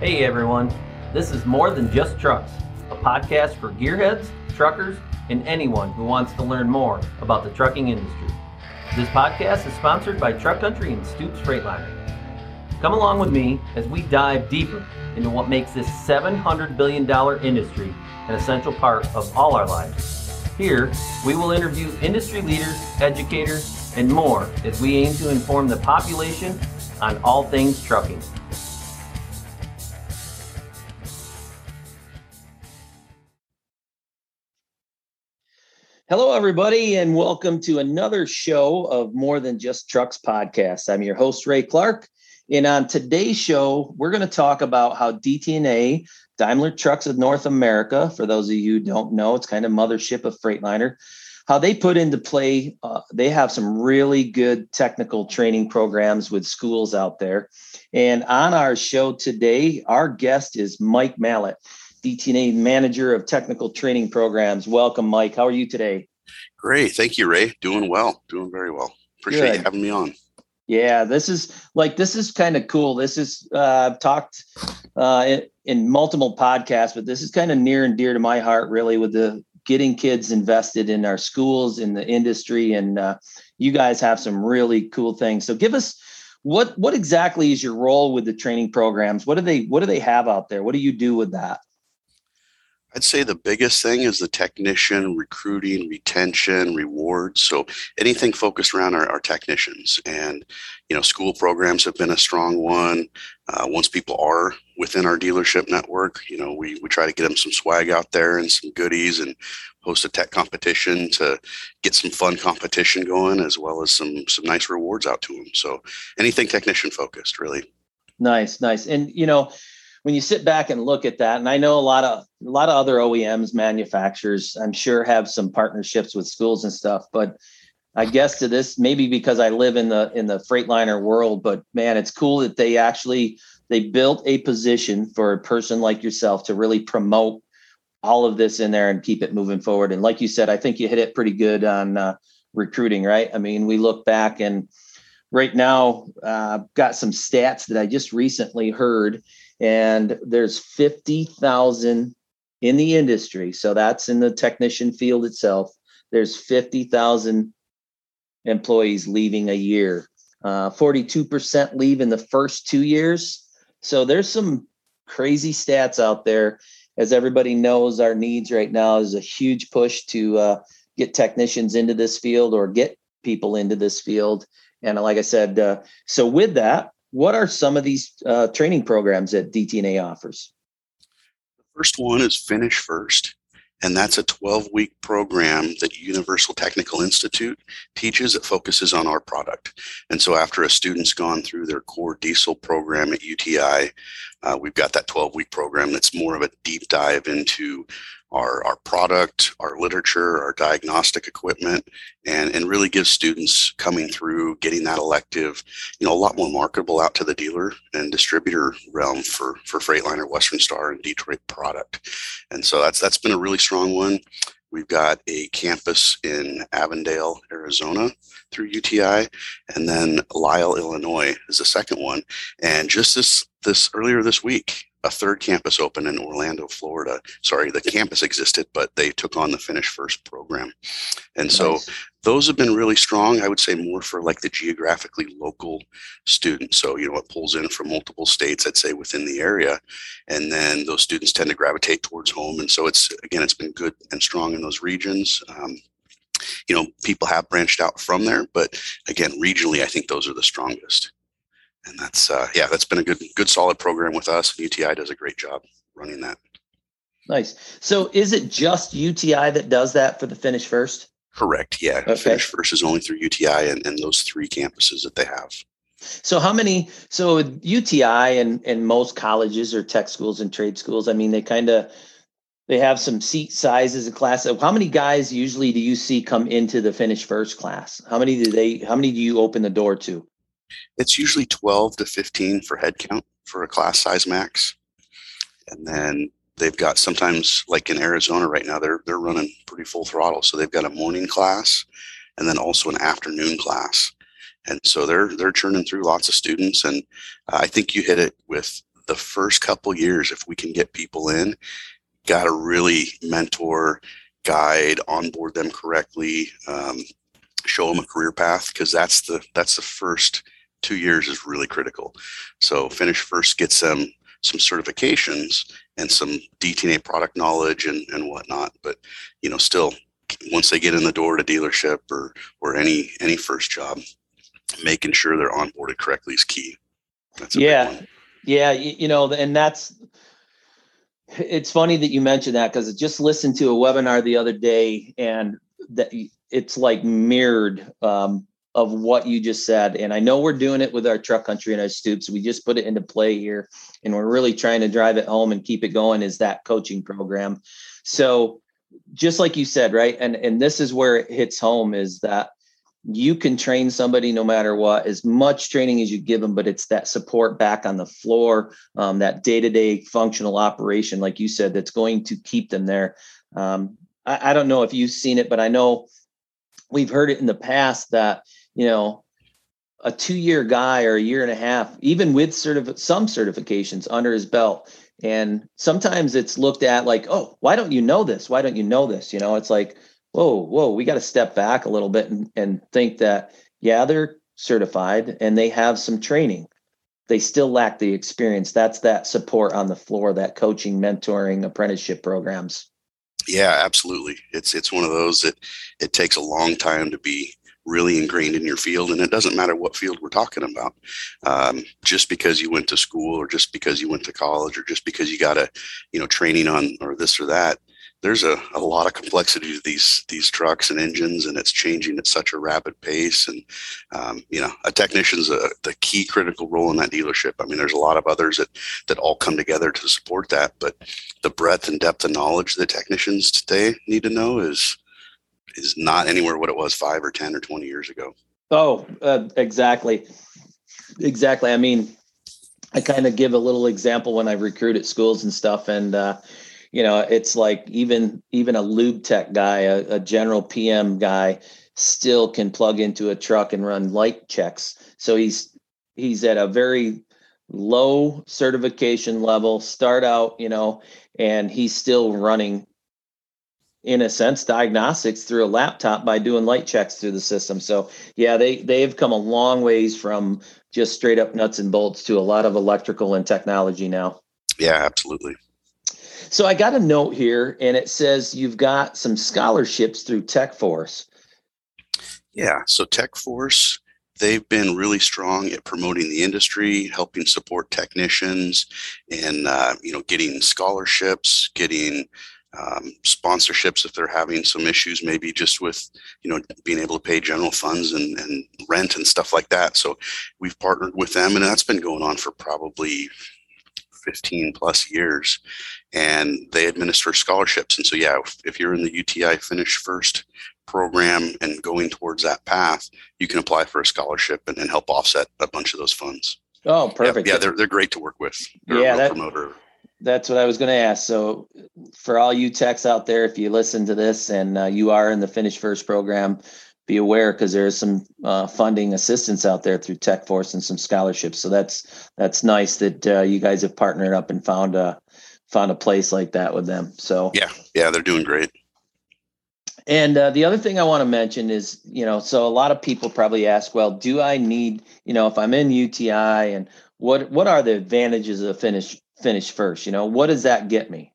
Hey everyone, this is More Than Just Trucks, a podcast for gearheads, truckers, and anyone who wants to learn more about the trucking industry. This podcast is sponsored by Truck Country and Stoops Freightliner. Come along with me as we dive deeper into what makes this $700 billion industry an essential part of all our lives. Here, we will interview industry leaders, educators, and more as we aim to inform the population on all things trucking. Hello, everybody, and welcome to another show of More Than Just Trucks podcast. I'm your host, Ray Clark. And on today's show, we're going to talk about how DTNA, Daimler Trucks of North America, for those of you who don't know, it's kind of mothership of Freightliner, how they put into play, uh, they have some really good technical training programs with schools out there. And on our show today, our guest is Mike Mallett. DTNA Manager of Technical Training Programs. Welcome, Mike. How are you today? Great. Thank you, Ray. Doing well. Doing very well. Appreciate Good. you having me on. Yeah, this is like this is kind of cool. This is uh, I've talked uh, in, in multiple podcasts, but this is kind of near and dear to my heart, really, with the getting kids invested in our schools, in the industry, and uh, you guys have some really cool things. So, give us what what exactly is your role with the training programs? What do they what do they have out there? What do you do with that? I'd say the biggest thing is the technician recruiting, retention, rewards. So anything focused around our, our technicians and, you know, school programs have been a strong one. Uh, once people are within our dealership network, you know, we, we try to get them some swag out there and some goodies and host a tech competition to get some fun competition going as well as some, some nice rewards out to them. So anything technician focused really. Nice, nice. And, you know, when you sit back and look at that, and I know a lot of a lot of other OEMs, manufacturers, I'm sure have some partnerships with schools and stuff, but I guess to this maybe because I live in the in the Freightliner world, but man, it's cool that they actually they built a position for a person like yourself to really promote all of this in there and keep it moving forward. And like you said, I think you hit it pretty good on uh, recruiting, right? I mean, we look back and right now, uh, got some stats that I just recently heard and there's 50,000 in the industry. So that's in the technician field itself. There's 50,000 employees leaving a year. Uh, 42% leave in the first two years. So there's some crazy stats out there. As everybody knows, our needs right now is a huge push to uh, get technicians into this field or get people into this field. And like I said, uh, so with that, what are some of these uh, training programs that DTNA offers? The first one is Finish First, and that's a 12 week program that Universal Technical Institute teaches that focuses on our product. And so, after a student's gone through their core diesel program at UTI, uh, we've got that 12 week program that's more of a deep dive into our, our product, our literature, our diagnostic equipment, and, and really give students coming through getting that elective, you know, a lot more marketable out to the dealer and distributor realm for, for Freightliner, Western Star, and Detroit product. And so that's that's been a really strong one. We've got a campus in Avondale, Arizona through UTI, and then Lisle, Illinois is the second one. And just this this earlier this week, a third campus open in Orlando, Florida. Sorry, the campus existed, but they took on the Finish First program. And so nice. those have been really strong. I would say more for like the geographically local students. So, you know, it pulls in from multiple states, I'd say within the area. And then those students tend to gravitate towards home. And so it's, again, it's been good and strong in those regions. Um, you know, people have branched out from there, but again, regionally, I think those are the strongest and that's uh, yeah, that's been a good good solid program with us. UTI does a great job running that. Nice. So is it just UTI that does that for the finish first? Correct. Yeah. Okay. Finish first is only through UTI and, and those three campuses that they have. So how many so UTI and and most colleges or tech schools and trade schools, I mean they kind of they have some seat sizes and class. How many guys usually do you see come into the finish first class? How many do they how many do you open the door to? It's usually 12 to 15 for head count for a class size max. And then they've got sometimes like in Arizona right now, they're they're running pretty full throttle. So they've got a morning class and then also an afternoon class. And so they're they're churning through lots of students. And I think you hit it with the first couple years, if we can get people in, got to really mentor, guide, onboard them correctly, um, show them a career path because that's the that's the first two years is really critical. So finish first gets them some certifications and some DTNA product knowledge and, and whatnot. But you know, still once they get in the door to dealership or or any any first job, making sure they're onboarded correctly is key. That's Yeah, yeah, you, you know, and that's it's funny that you mentioned that because I just listened to a webinar the other day and that it's like mirrored um, of what you just said. And I know we're doing it with our truck country and our stoops. We just put it into play here and we're really trying to drive it home and keep it going is that coaching program. So just like you said, right. And, and this is where it hits home is that you can train somebody no matter what as much training as you give them but it's that support back on the floor um, that day-to-day functional operation like you said that's going to keep them there um, I, I, don't know if you've seen it but i know we've heard it in the past that you know a two-year guy or a year and a half even with certif- some certifications under his belt and sometimes it's looked at like oh why don't you know this why don't you know this you know it's like whoa, whoa, we got to step back a little bit and, and think that, yeah, they're certified and they have some training. They still lack the experience. That's that support on the floor, that coaching, mentoring, apprenticeship programs. Yeah, absolutely. It's it's one of those that it takes a long time to be really ingrained in your field, and it doesn't matter what field we're talking about. Um, just because you went to school, or just because you went to college, or just because you got a you know training on or this or that, there's a, a lot of complexity to these these trucks and engines and it's changing at such a rapid pace and um, you know a technician's a, the key critical role in that dealership i mean there's a lot of others that that all come together to support that but the breadth and depth of knowledge that technicians today need to know is is not anywhere what it was five or ten or 20 years ago. Oh uh, exactly. Exactly. I mean i kind of give a little example when i recruit at schools and stuff and uh, you know it's like even even a lube tech guy a, a, general pm guy still can plug into a truck and run light checks. So he's he's at a very low certification level start out you know and he's still running in a sense diagnostics through a laptop by doing light checks through the system. So yeah they they've come a long ways from just straight up nuts and bolts to a lot of electrical and technology now. Yeah absolutely. So I got a note here, and it says you've got some scholarships through TechForce. Yeah, so TechForce, they've been really strong at promoting the industry, helping support technicians, and uh, you know, getting scholarships, getting um, sponsorships if they're having some issues, maybe just with you know being able to pay general funds and, and rent and stuff like that. So we've partnered with them, and that's been going on for probably 15 plus years and they administer scholarships. And so, yeah, if, if, you're in the UTI Finish First program and going towards that path, you can apply for a scholarship and, and help offset a bunch of those funds. Oh, perfect. Yeah, yeah they're, they're great to work with. They're yeah, that, promoter. That's what I was going to ask. So, for all you techs out there, if you listen to this and uh, you are in the Finish First program, be aware because there is some uh, funding assistance out there through TechForce and some scholarships. So that's that's nice that uh, you guys have partnered up and found a found a place like that with them. So yeah, yeah, they're doing great. And uh, the other thing I want to mention is, you know, so a lot of people probably ask, well, do I need, you know, if I'm in UTI and what what are the advantages of finish finish first? You know, what does that get me?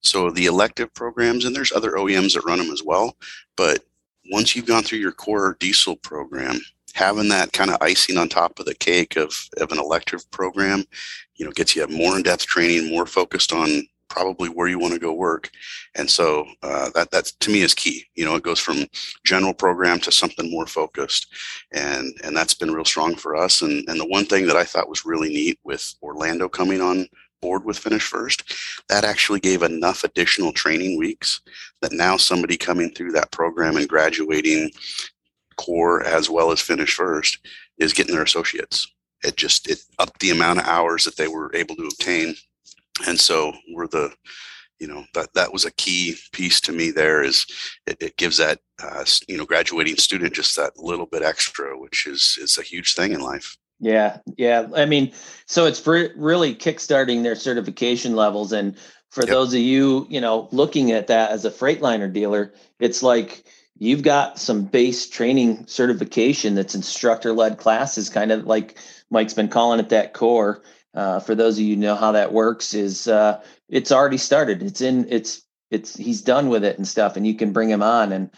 So the elective programs, and there's other OEMs that run them as well, but once you've gone through your core diesel program, having that kind of icing on top of the cake of, of an elective program, you know, gets you a more in-depth training, more focused on probably where you want to go work. And so uh, that that to me is key. You know, it goes from general program to something more focused, and and that's been real strong for us. And and the one thing that I thought was really neat with Orlando coming on board with Finish First, that actually gave enough additional training weeks that now somebody coming through that program and graduating core as well as Finish First is getting their associates. It just it upped the amount of hours that they were able to obtain, and so we're the you know that that was a key piece to me there is it, it gives that uh, you know graduating student just that little bit extra which is is a huge thing in life Yeah, yeah. I mean, so it's for really kickstarting their certification levels. And for yep. those of you, you know, looking at that as a Freightliner dealer, it's like you've got some base training certification that's instructor led classes, kind of like Mike's been calling it that core. Uh, for those of you know how that works, is uh, it's already started. It's in. It's it's he's done with it and stuff, and you can bring him on. And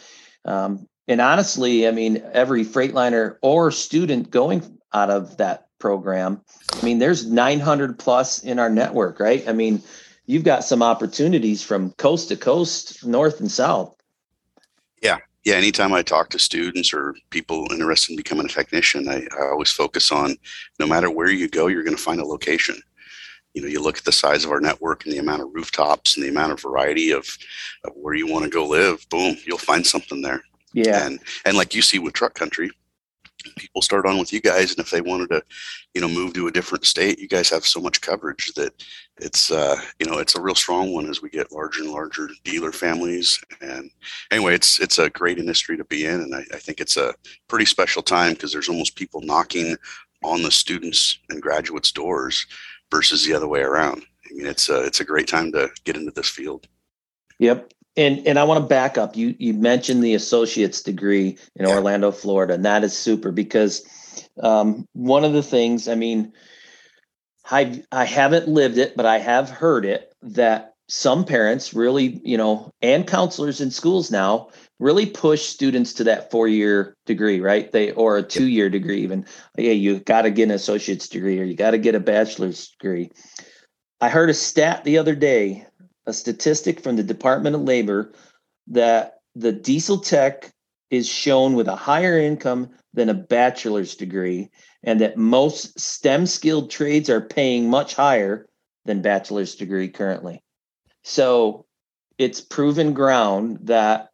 um, and honestly, I mean, every Freightliner or student going out of that program, I mean, there's 900 plus in our network, right? I mean, you've got some opportunities from coast to coast, north and south. Yeah, yeah, anytime I talk to students or people interested in becoming a technician, I, I always focus on no matter where you go, you're going to find a location. You know, you look at the size of our network and the amount of rooftops and the amount of variety of, of where you want to go live. Boom, you'll find something there. Yeah, and and like you see with truck country, people start on with you guys and if they wanted to you know move to a different state you guys have so much coverage that it's uh you know it's a real strong one as we get larger and larger dealer families. And anyway it's it's a great industry to be in and i, I think it's a pretty special time because there's almost people knocking on the students and graduates doors versus the other way around. I mean it's a it's a great time to get into this field. Yep and and I want to back up. You you mentioned the associate's degree in yeah. Orlando, Florida, and that is super because um, one of the things. I mean, I I haven't lived it, but I have heard it that some parents really, you know, and counselors in schools now really push students to that four year degree, right? They or a two year degree even. Yeah, you got to get an associate's degree or you got to get a bachelor's degree. I heard a stat the other day a statistic from the Department of Labor that the diesel tech is shown with a higher income than a bachelor's degree, and that most STEM skilled trades are paying much higher than bachelor's degree currently. So it's proven ground that,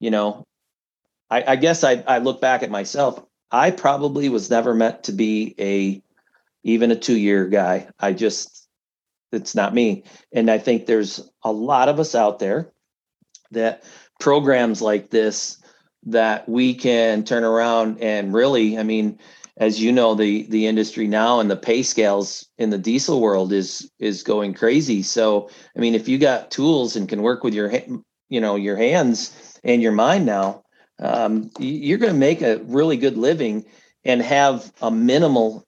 you know, I, I guess I, I look back at myself. I probably was never meant to be a even a two year guy. I just it's not me. And I think there's a lot of us out there that programs like this that we can turn around and really, I mean, as you know, the the industry now and the pay scales in the diesel world is is going crazy. So, I mean, if you got tools and can work with your you know your hands and your mind now, um, you're going to make a really good living and have a minimal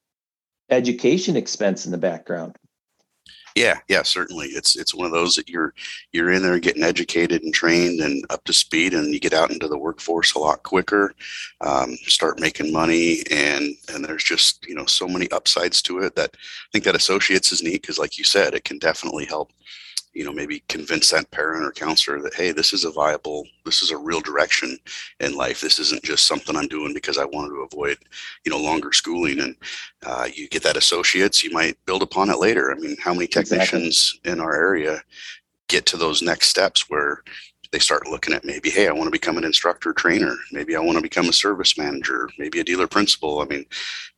education expense in the background. Yeah, yeah, certainly. It's it's one of those that you're you're in there getting educated and trained and up to speed, and you get out into the workforce a lot quicker. Um, start making money, and and there's just you know so many upsides to it that I think that associates is neat because, like you said, it can definitely help you know maybe convince that parent or counselor that hey this is a viable this is a real direction in life. This isn't just something i'm doing because i wanted to avoid you know longer schooling. And uh, you get that associates you might build upon it later. I mean how many technicians exactly. in our area get to those next steps where they start looking at maybe hey i want to become an instructor trainer. Maybe i want to become a service manager maybe a dealer principal. I mean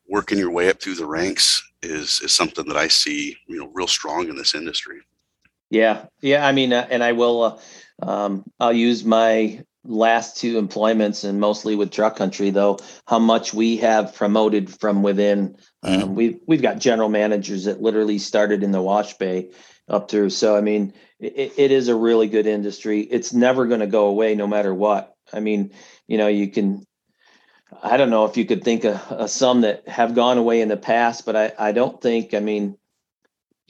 working your way up through the ranks is is something that i see you know real strong in this industry yeah, yeah. I mean, uh, and I will. Uh, um, I'll use my last two employments, and mostly with Truck Country, though. How much we have promoted from within. Mm-hmm. Um, we've we've got general managers that literally started in the wash bay up through. So I mean, it, it is a really good industry. It's never going to go away, no matter what. I mean, you know, you can. I don't know if you could think of, of some that have gone away in the past, but I I don't think. I mean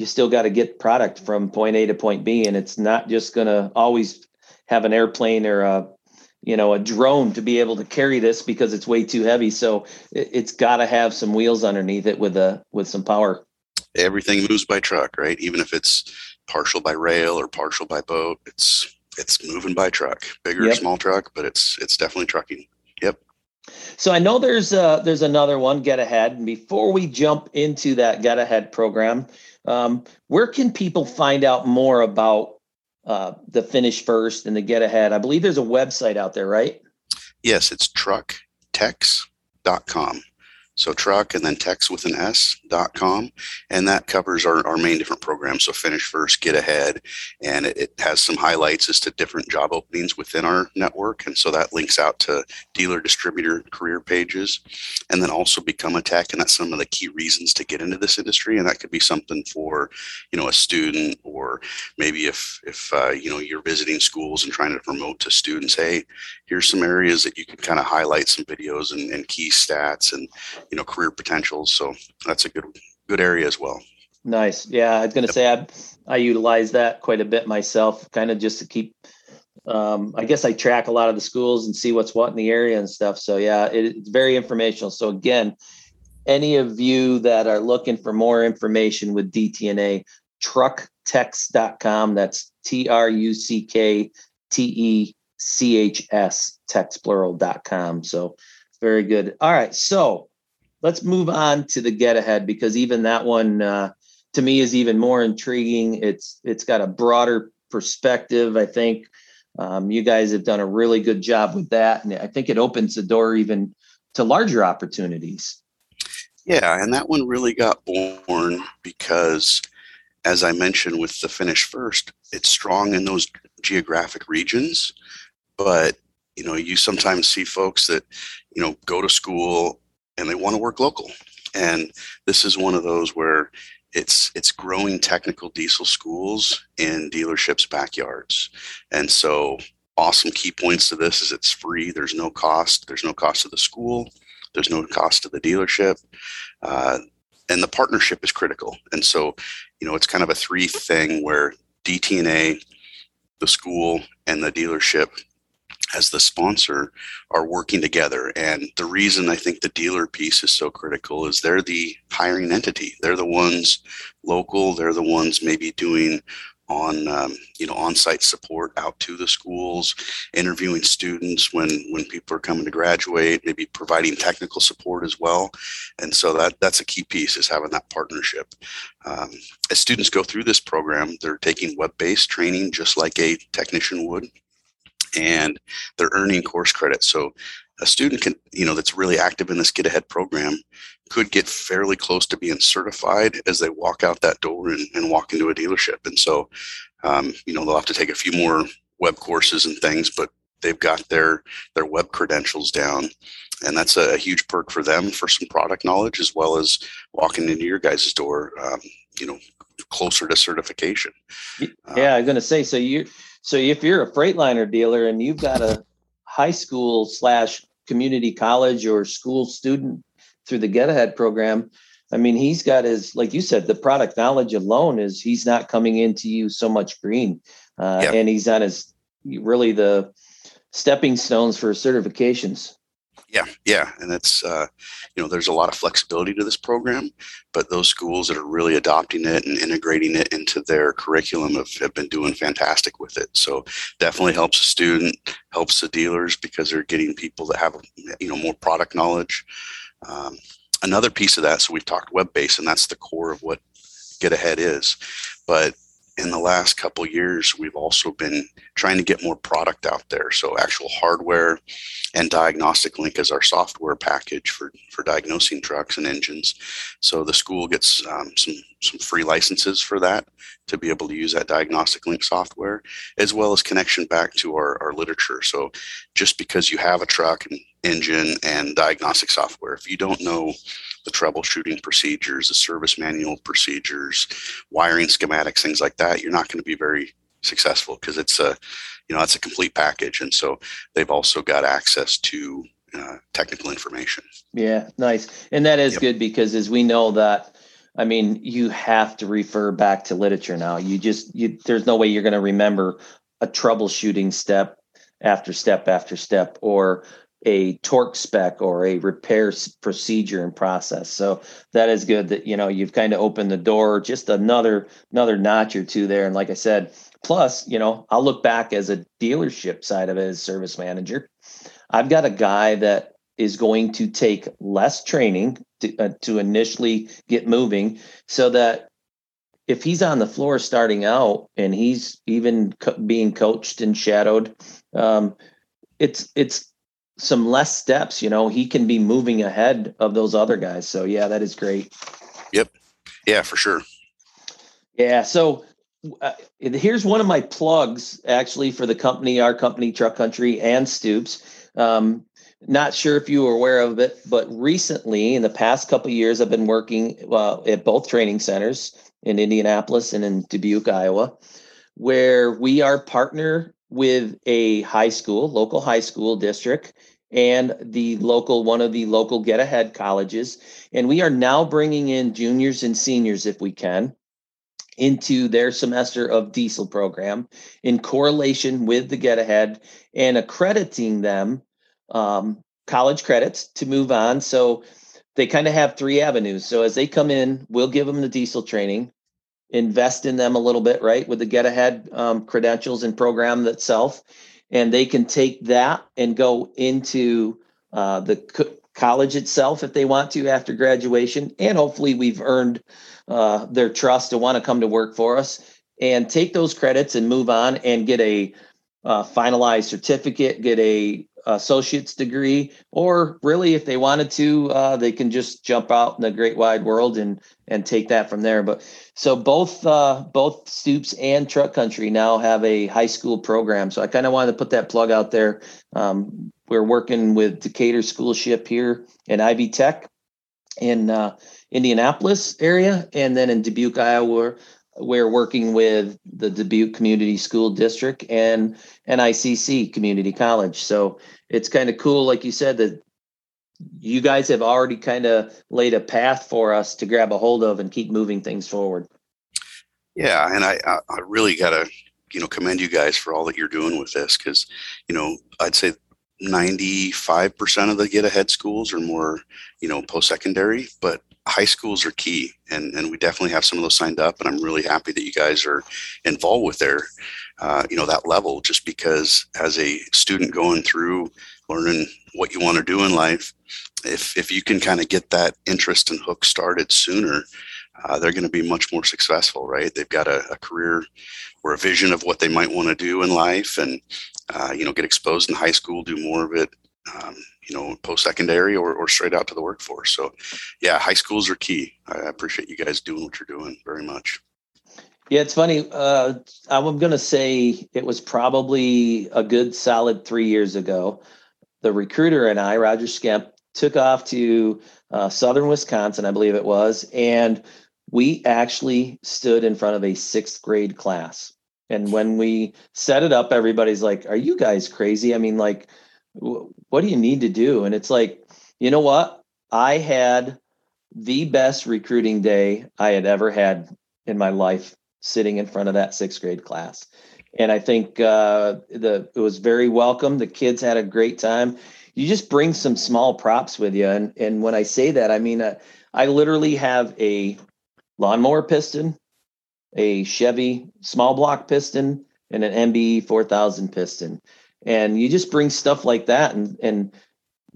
you still got to get product from point A to point B, and it's not just going to always have an airplane or a you know a drone to be able to carry this because it's way too heavy. So it, has got to have some wheels underneath it with a with some power. Everything moves by truck, right? Even if it's partial by rail or partial by boat, it's it's moving by truck, bigger yep. small truck, but it's it's definitely trucking. So I know there's uh there's another one, Get Ahead. And before we jump into that Get Ahead program, um, where can people find out more about uh, the finish first and the get ahead? I believe there's a website out there, right? Yes, it's trucktechs.com. So truck and then text with an S dot com. And that covers our, our main different programs. So finish first, get ahead. And it, it has some highlights as to different job openings within our network. And so that links out to dealer distributor career pages and then also become a tech. And that's some of the key reasons to get into this industry. And that could be something for, you know, a student or maybe if, if, uh, you know, you're visiting schools and trying to promote to students, Hey, here's some areas that you can kind of highlight some videos and, and key stats and, you know career potentials. So that's a good good area as well. Nice. Yeah, I was going to yep. say I I utilize that quite a bit myself, kind of just to keep. Um, I guess I track a lot of the schools and see what's what in the area and stuff. So yeah, it, it's very informational. So again, any of you that are looking for more information with DTNA, trucktechs.com. That's T R U C K T E C H S, textplural.com. So very good. All right. So let's move on to the get ahead because even that one uh, to me is even more intriguing. It's it's got a broader perspective. I think um, you guys have done a really good job with that, and I think it opens the door even to larger opportunities. Yeah, and that one really got born because, as I mentioned with the finish first, it's strong in those geographic regions, but you know you sometimes see folks that you know go to school and they want to work local. And this is one of those where it's it's growing technical diesel schools in dealerships' backyards. And so awesome key points to this is it's free. There's no cost. There's no cost to the school. There's no cost to the dealership. Uh, and the partnership is critical. And so, you know, it's kind of a three thing where DTNA, the school, and the dealership as the sponsor are working together. And the reason I think the dealer piece is so critical is they're the hiring entity. They're the ones local. They're the ones maybe doing on um, you know on-site support out to the schools interviewing students when when people are coming to graduate maybe providing technical support as well and so that that's a key piece is having that partnership um, as students go through this program they're taking web-based training just like a technician would and they're earning course credit. So a student can, you know, that's really active in this Get Ahead program could get fairly close to being certified as they walk out that door and, and walk into a dealership. And so, um, you know, they'll have to take a few more web courses and things, but they've got their their web credentials down and that's a huge perk for them for some product knowledge as well as walking into your guys' door um, you know closer to certification yeah i'm going to say so you so if you're a Freightliner dealer and you've got a high school slash community college or school student through the Get Ahead program, I mean, he's got his, like you said, the product knowledge alone is he's not coming into you so much green, uh, yep. and he's on his really the stepping stones for certifications. Yeah, yeah, and it's uh, you know there's a lot of flexibility to this program, but those schools that are really adopting it and integrating it into their curriculum have, have been doing fantastic with it. So definitely helps the student, helps the dealers because they're getting people that have you know more product knowledge. Um, another piece of that, so we've talked web based, and that's the core of what Get Ahead is, but in the last couple years, we've also been trying to get more product out there. So actual hardware and diagnostic link is our software package for, for diagnosing trucks and engines. So the school gets um, some, some free licenses for that to be able to use that diagnostic link software, as well as connection back to our, our literature. So just because you have a truck and engine and diagnostic software, if you don't know the troubleshooting procedures, the service manual procedures, wiring schematics, things like that, you're not going to be very successful because it's a, you know, it's a complete package. And so they've also got access to uh, technical information. Yeah, nice. And that is yep. good because as we know that, I mean, you have to refer back to literature now. You just, you, there's no way you're going to remember a troubleshooting step after step after step or a torque spec or a repair procedure and process. So that is good that you know you've kind of opened the door just another another notch or two there. And like I said, plus you know I'll look back as a dealership side of it as service manager. I've got a guy that is going to take less training to, uh, to initially get moving, so that if he's on the floor starting out and he's even co- being coached and shadowed, um, it's it's some less steps, you know, he can be moving ahead of those other guys. So yeah, that is great. Yep. Yeah, for sure. Yeah. So uh, here's one of my plugs actually for the company, our company, Truck Country and Stoops. Um, not sure if you were aware of it, but recently, in the past couple years, I've been working uh, at both training centers in Indianapolis and in Dubuque, Iowa, where we are partner with a high school, local high school district, and the local one of the local get ahead colleges, and we are now bringing in juniors and seniors if we can into their semester of diesel program in correlation with the get ahead and accrediting them um, college credits to move on. So they kind of have three avenues. So as they come in, we'll give them the diesel training, invest in them a little bit, right, with the get ahead um, credentials and program itself. And they can take that and go into uh, the co- college itself if they want to after graduation. And hopefully, we've earned uh, their trust to want to come to work for us and take those credits and move on and get a uh, finalized certificate, get a associate's degree, or really, if they wanted to, uh, they can just jump out in the great wide world and and take that from there. But so both uh, both Stoops and Truck Country now have a high school program. So I kind of wanted to put that plug out there. Um, we're working with Decatur Township here in Ivy Tech in uh, Indianapolis area, and then in Dubuque, Iowa, we're working with the Dubuque Community School District and NICC Community College. So it's kind of cool, like you said, that you guys have already kind of laid a path for us to grab a hold of and keep moving things forward. Yeah, and I I really gotta you know commend you guys for all that you're doing with this because you know I'd say 95% of the get ahead schools are more you know post secondary, but high schools are key and, and we definitely have some of those signed up and i'm really happy that you guys are involved with their uh, you know that level just because as a student going through learning what you want to do in life if if you can kind of get that interest and hook started sooner uh, they're going to be much more successful right? They've got a, a, career or a vision of what they might want to do in life and uh, you know get exposed in high school do more of it um, you know, post secondary or, or straight out to the workforce. So, yeah, high schools are key. I appreciate you guys doing what you're doing very much. Yeah, it's funny. Uh, I'm going to say it was probably a good solid three years ago. The recruiter and I, Roger Skemp, took off to uh, southern Wisconsin, I believe it was, and we actually stood in front of a sixth grade class. And when we set it up, everybody's like, Are you guys crazy? I mean, like, what do you need to do? And it's like, you know what? I had the best recruiting day I had ever had in my life sitting in front of that sixth grade class. And I think uh, the it was very welcome. The kids had a great time. You just bring some small props with you, and and when I say that, I mean uh, I literally have a lawnmower piston, a Chevy small block piston, and an MBE 4000 piston and you just bring stuff like that and and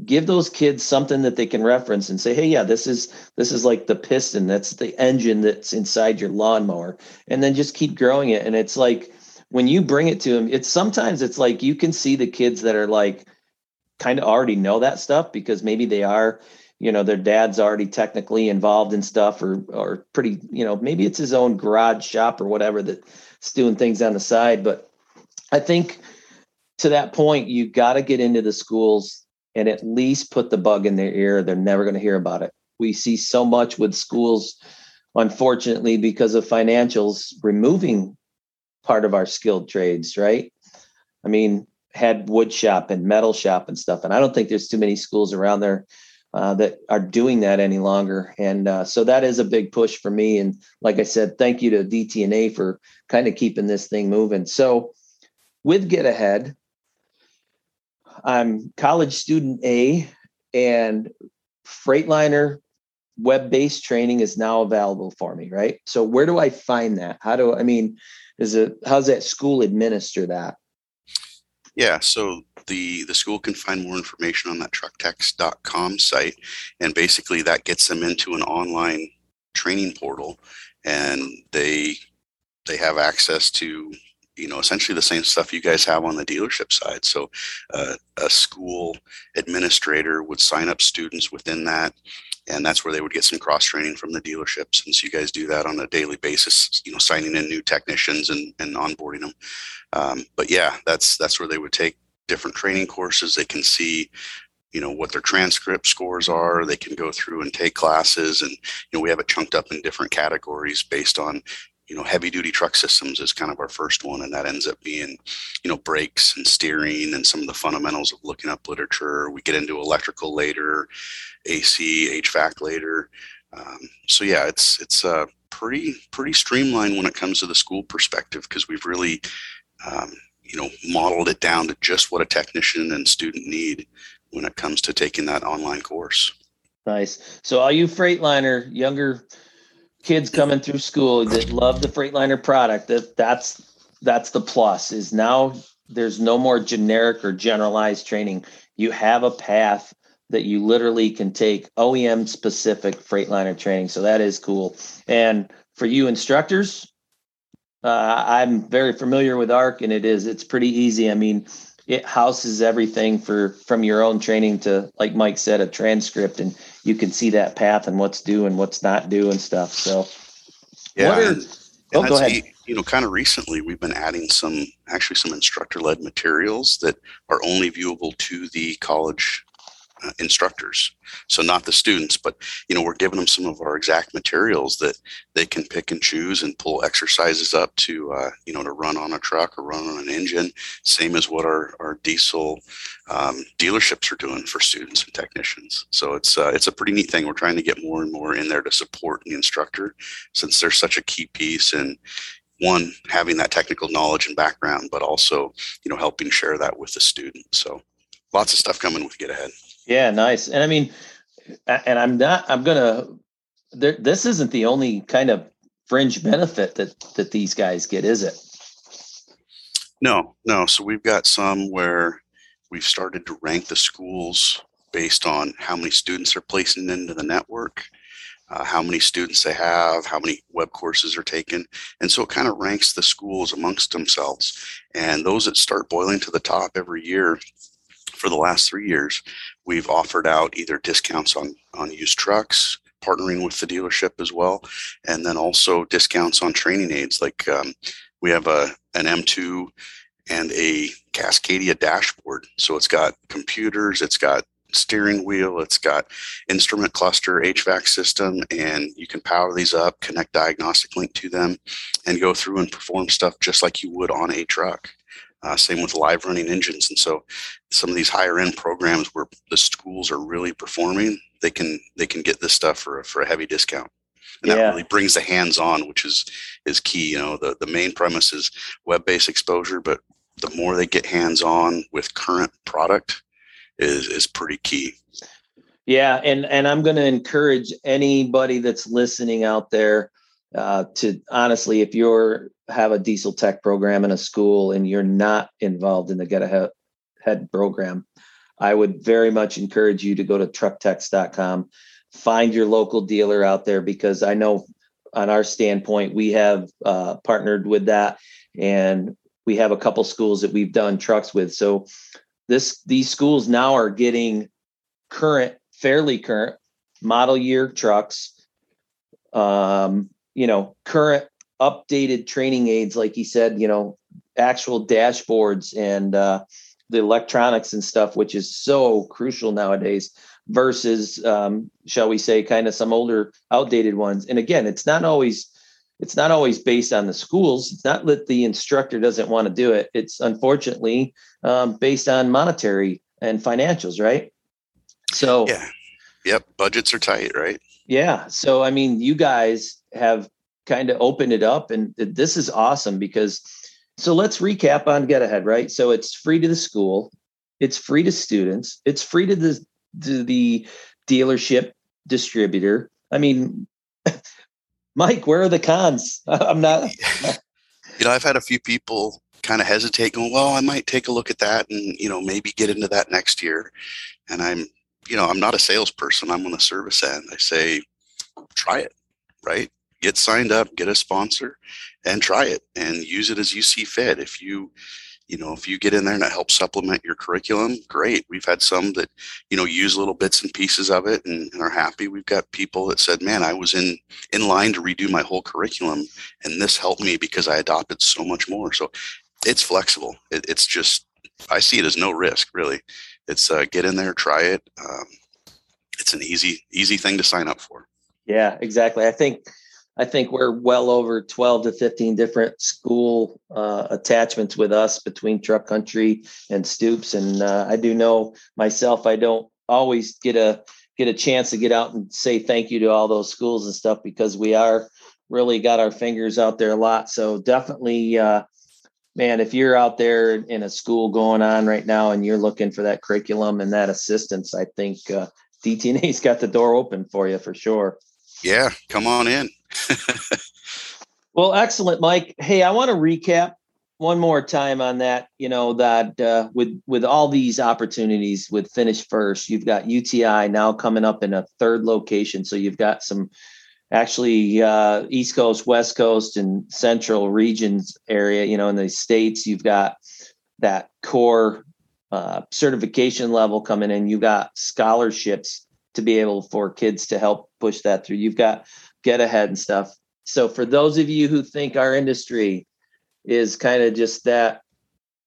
give those kids something that they can reference and say hey yeah this is this is like the piston. That's the engine that's inside your lawnmower. And then just keep growing it. And it's like when you bring it to them it's sometimes it's like you can see the kids that are like kind of already know that stuff because maybe they are you know their dad's already technically involved in stuff or or pretty you know maybe it's his own garage shop or whatever that's doing things on the side. But i think to that point, you got to get into the schools and at least put the bug in their ear. They're never going to hear about it. We see so much with schools, unfortunately, because of financials removing part of our skilled trades, right? I mean, had wood shop and metal shop and stuff. And I don't think there's too many schools around there uh, that are doing that any longer. And uh, so that is a big push for me. And like I said, thank you to DTNA for kind of keeping this thing moving. So with Get Ahead, I'm college student A, and Freightliner web-based training is now available for me, right? So where do I find that? How do I mean? Is it how's that school administer that? Yeah, so the the school can find more information on that trucktechs.com site, and basically that gets them into an online training portal, and they they have access to you know essentially the same stuff you guys have on the dealership side. So uh, a school administrator would sign up students within that and that's where they would get some cross training from the dealerships since you guys do that on a daily basis you know signing in new technicians and, and onboarding them. Um, but yeah that's that's where they would take different training courses. They can see you know what their transcript scores are. They can go through and take classes and you know we have it chunked up in different categories based on you know heavy duty truck systems is kind of our first one and that ends up being you know brakes and steering and some of the fundamentals of looking up literature. We get into electrical later ac hvac later. Um, so yeah it's it's uh, pretty pretty streamlined when it comes to the school perspective because we've really um, you know modeled it down to just what a technician and student need when it comes to taking that online course. Nice. So all you freightliner younger kids coming through school that love the Freightliner product, that that's that's the plus. Is now there's no more generic or generalized training. You have a path that you literally can take OEM specific Freightliner training. So that is cool. And for you instructors, uh, I'm very familiar with ARC, and it is it's pretty easy. I mean, it houses everything for from your own training to like mike said a transcript and you can see that path and what's due and what's not due and stuff so yeah are, and, oh, go ahead. you know kind of recently we've been adding some actually some instructor led materials that are only viewable to the college instructors. So not the students but you know we're giving them some of our exact materials that they can pick and choose and pull exercises up to uh, you know to run on a truck or run on an engine same as what our, our diesel um, dealerships are doing for students and technicians. So it's uh, it's a pretty neat thing. We're trying to get more and more in there to support the instructor since they're such a key piece and one having that technical knowledge and background but also you know helping share that with the student. So lots of stuff coming with get ahead yeah, nice. And I mean, and I'm not. I'm gonna. There, this isn't the only kind of fringe benefit that that these guys get, is it? No, no. So we've got some where we've started to rank the schools based on how many students are placing into the network, uh, how many students they have, how many web courses are taken. And so it kind of ranks the schools amongst themselves. And those that start boiling to the top every year for the last three years, we've offered out either discounts on, on used trucks, partnering with the dealership as well, and then also discounts on training aids. Like um, we have a an M2 and a Cascadia dashboard. So it's got computers, it's got steering wheel, it's got instrument cluster, HVAC system, and you can power these up, connect diagnostic link to them, and go through and perform stuff just like you would on a truck. Uh, same with live running engines. And so some of these higher end programs where the schools are really performing, they can they can get this stuff for a, for a heavy discount. And yeah. that really brings the hands on, which is is key. You know, the, the main premise is web based exposure, but the more they get hands on with current product is is pretty key. Yeah, and and I'm going to encourage anybody that's listening out there uh, to honestly, if you're have a diesel tech program in a school and you're not involved in the get ahead head program, I would very much encourage you to go to trucktechs.com, find your local dealer out there because I know on our standpoint we have uh, partnered with that and we have a couple schools that we've done trucks with. So this these schools now are getting current, fairly current model year trucks. Um, you know, current updated training aids, like he said, you know, actual dashboards and uh, the electronics and stuff, which is so crucial nowadays, versus, um, shall we say, kind of some older, outdated ones. And again, it's not always it's not always based on the schools. It's not that the instructor doesn't want to do it. It's unfortunately um, based on monetary and financials, right? So yeah, yep, budgets are tight, right? Yeah. So, I mean, you guys have kind of opened it up, and this is awesome because. So let's recap on Get Ahead, right? So it's free to the school, it's free to students, it's free to the to the dealership distributor. I mean, Mike, where are the cons? I'm not. you know, I've had a few people kind of hesitate, going, "Well, I might take a look at that, and you know, maybe get into that next year." And I'm, you know, I'm not a salesperson. I'm on the service end. I say, try it, right? Get signed up, get a sponsor, and try it and use it as you see fit. If you you know if you get in there and it helps supplement your curriculum great. We've had some that you know use little bits and pieces of it and, and, are happy. We've got people that said man i was in in line to redo my whole curriculum and this helped me because i adopted so much more. So it's flexible. It, it's just i see it as no risk really. It's uh, get in there try it. Um, it's an easy easy thing to sign up for. Yeah exactly. I think I think we're well over 12 to 15 different school uh, attachments with us between Truck Country and Stoops. And uh, I do know myself, I don't always get a get a chance to get out and say thank you to all those schools and stuff because we are really got our fingers out there a lot. So definitely, uh, man, if you're out there in a school going on right now and you're looking for that curriculum and that assistance, I think uh, DTNA's got the door open for you for sure. Yeah, come on in. well, excellent, Mike. Hey, I want to recap one more time on that. You know that uh, with with all these opportunities with finish first, you've got UTI now coming up in a third location, so you've got some actually uh, East Coast, West Coast, and Central regions area. You know, in the states, you've got that core uh, certification level coming in. You got scholarships to be able for kids to help push that through. You've got get ahead and stuff. So for those of you who think our industry is kind of just that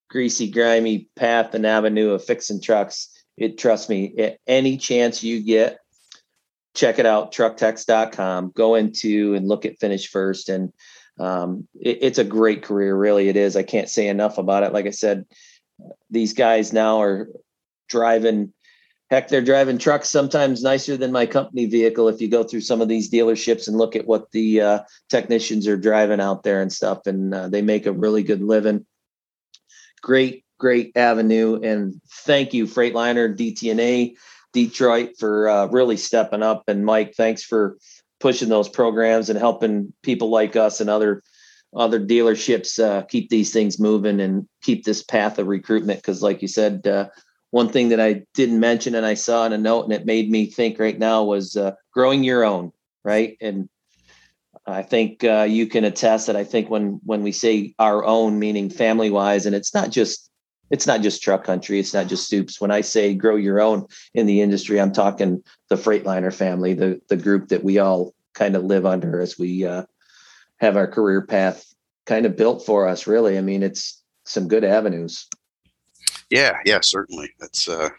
greasy, grimy path and avenue of fixing trucks, it trust me, at any chance you get, check it out, trucktechs.com. Go into and look at finish first. And um, it, it's a great career, really. It is. I can't say enough about it. Like I said, these guys now are driving heck they're driving trucks sometimes nicer than my company vehicle if you go through some of these dealerships and look at what the uh, technicians are driving out there and stuff and uh, they make a really good living. Great great avenue and thank you freightliner dtna detroit for uh, really stepping up. And mike thanks for pushing those programs and helping people like us and other other dealerships uh, keep these things moving and keep this path of recruitment. Because like you said uh, one thing that I didn't mention and I saw in a note and it made me think right now was uh, growing your own, right? And I think uh, you can attest that I think when when we say our own, meaning family wise, and it's not just it's not just truck country, it's not just Stoops. When I say grow your own in the industry, I'm talking the Freightliner family, the the group that we all kind of live under as we uh, have our career path kind of built for us. Really, I mean, it's some good avenues. Yeah, yeah, certainly. That's uh,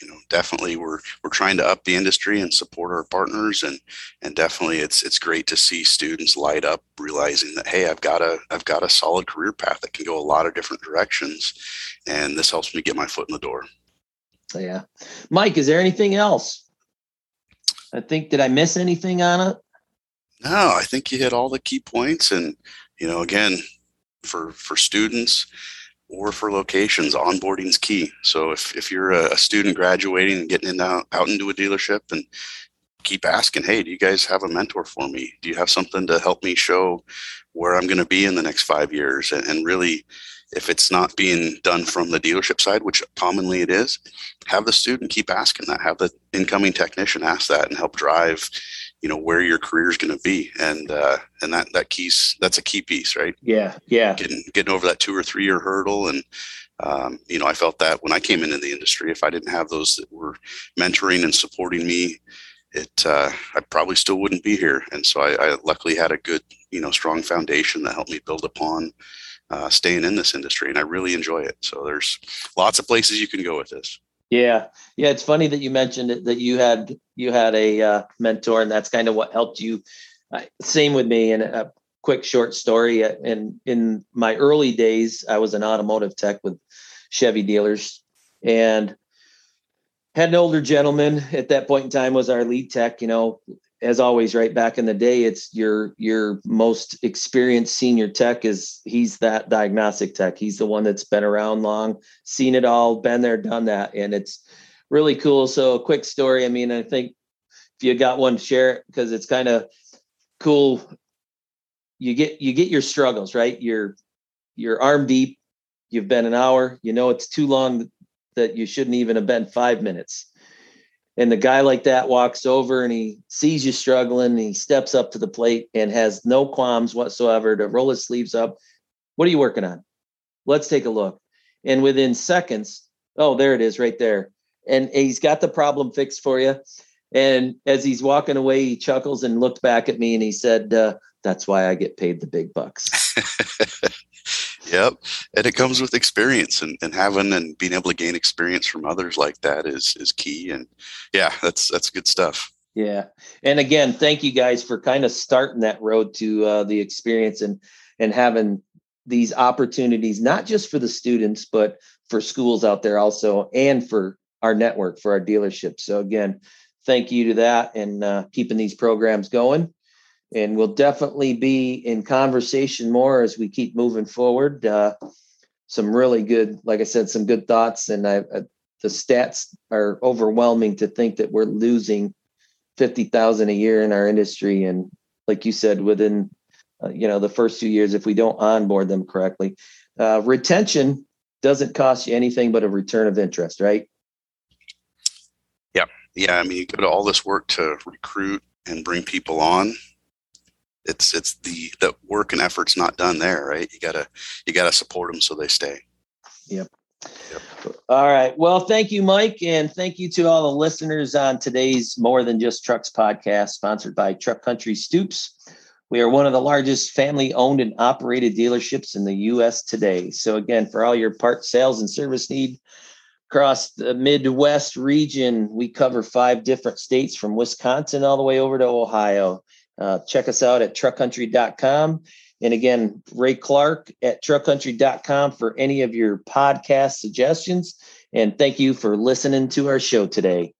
you know definitely we're we're trying to up the industry and support our partners and and definitely it's it's great to see students light up realizing that hey I've got a I've got a solid career path that can go a lot of different directions and this helps me get my foot in the door. Yeah. Mike, is there anything else? I think did I miss anything on it? No, I think you hit all the key points and you know again for for students or for locations, onboarding is key. So if, if you're a, student graduating and getting in out, out into a dealership and keep asking, hey, do you guys have a mentor for me? Do you have something to help me show where I'm going to be in the next five years? And, and really, if it's not being done from the dealership side, which commonly it is, have the student keep asking that. Have the incoming technician ask that and help drive you know where your career is going to be. And uh and that that keys that's a key piece right? Yeah yeah. Getting getting over that two or three year hurdle. And um, you know i felt that when i came into the industry if i didn't have those that were mentoring and supporting me it uh, i probably still wouldn't be here. And so I, I, luckily had a good you know strong foundation that helped me build upon uh, staying in this industry. And i really enjoy it. So there's lots of places you can go with this yeah, yeah. It's funny that you mentioned it, that you had you had a uh, mentor, and that's kind of what helped you. Uh, same with me. And a quick short story. In in my early days, I was an automotive tech with Chevy dealers, and had an older gentleman at that point in time was our lead tech. You know, as always, right back in the day, it's your your most experienced senior tech is he's that diagnostic tech. He's the one that's been around long, seen it all, been there, done that, and it's really cool. So, a quick story. I mean, I think if you got one, share it because it's kind of cool. You get you get your struggles right. You're you're arm deep. You've been an hour. You know it's too long that you shouldn't even have been five minutes and the guy like that walks over and he sees you struggling and he steps up to the plate and has no qualms whatsoever to roll his sleeves up. What are you working on? Let's take a look. And within seconds oh there it is right there. And he's got the problem fixed for you. And as he's walking away he chuckles and looked back at me and he said uh, that's why i get paid the big bucks Yep. And it comes with experience and, and having and being able to gain experience from others like that is is key. And yeah, that's that's good stuff. Yeah. And again, thank you guys for kind of starting that road to uh, the experience and and having these opportunities, not just for the students, but for schools out there also, and for our network, for our dealership. So again, thank you to that and uh, keeping these programs going and we'll definitely be in conversation more as we keep moving forward. Uh, some really good, like I said, some good thoughts, and I, the stats are overwhelming to think that we're losing fifty thousand a year in our industry, and like you said, within uh, you know the first two years, if we don't onboard them correctly, uh, retention doesn't cost you anything but a return of interest, right? Yeah, yeah. I mean, you go to all this work to recruit and bring people on it's it's the the work and effort's not done there right you gotta you gotta support them so they stay yep Yep. All right. Well, thank you, Mike. And thank you to all the listeners on today's More Than Just Trucks podcast, sponsored by Truck Country Stoops. We are one of the largest family owned and operated dealerships in the U.S. today. So, again, for all your part sales and service need across the Midwest region, we cover five different states from Wisconsin all the way over to Ohio. Uh, check us out at truckcountry.com. And again, Ray Clark at truckcountry.com for any of your podcast suggestions. And thank you for listening to our show today.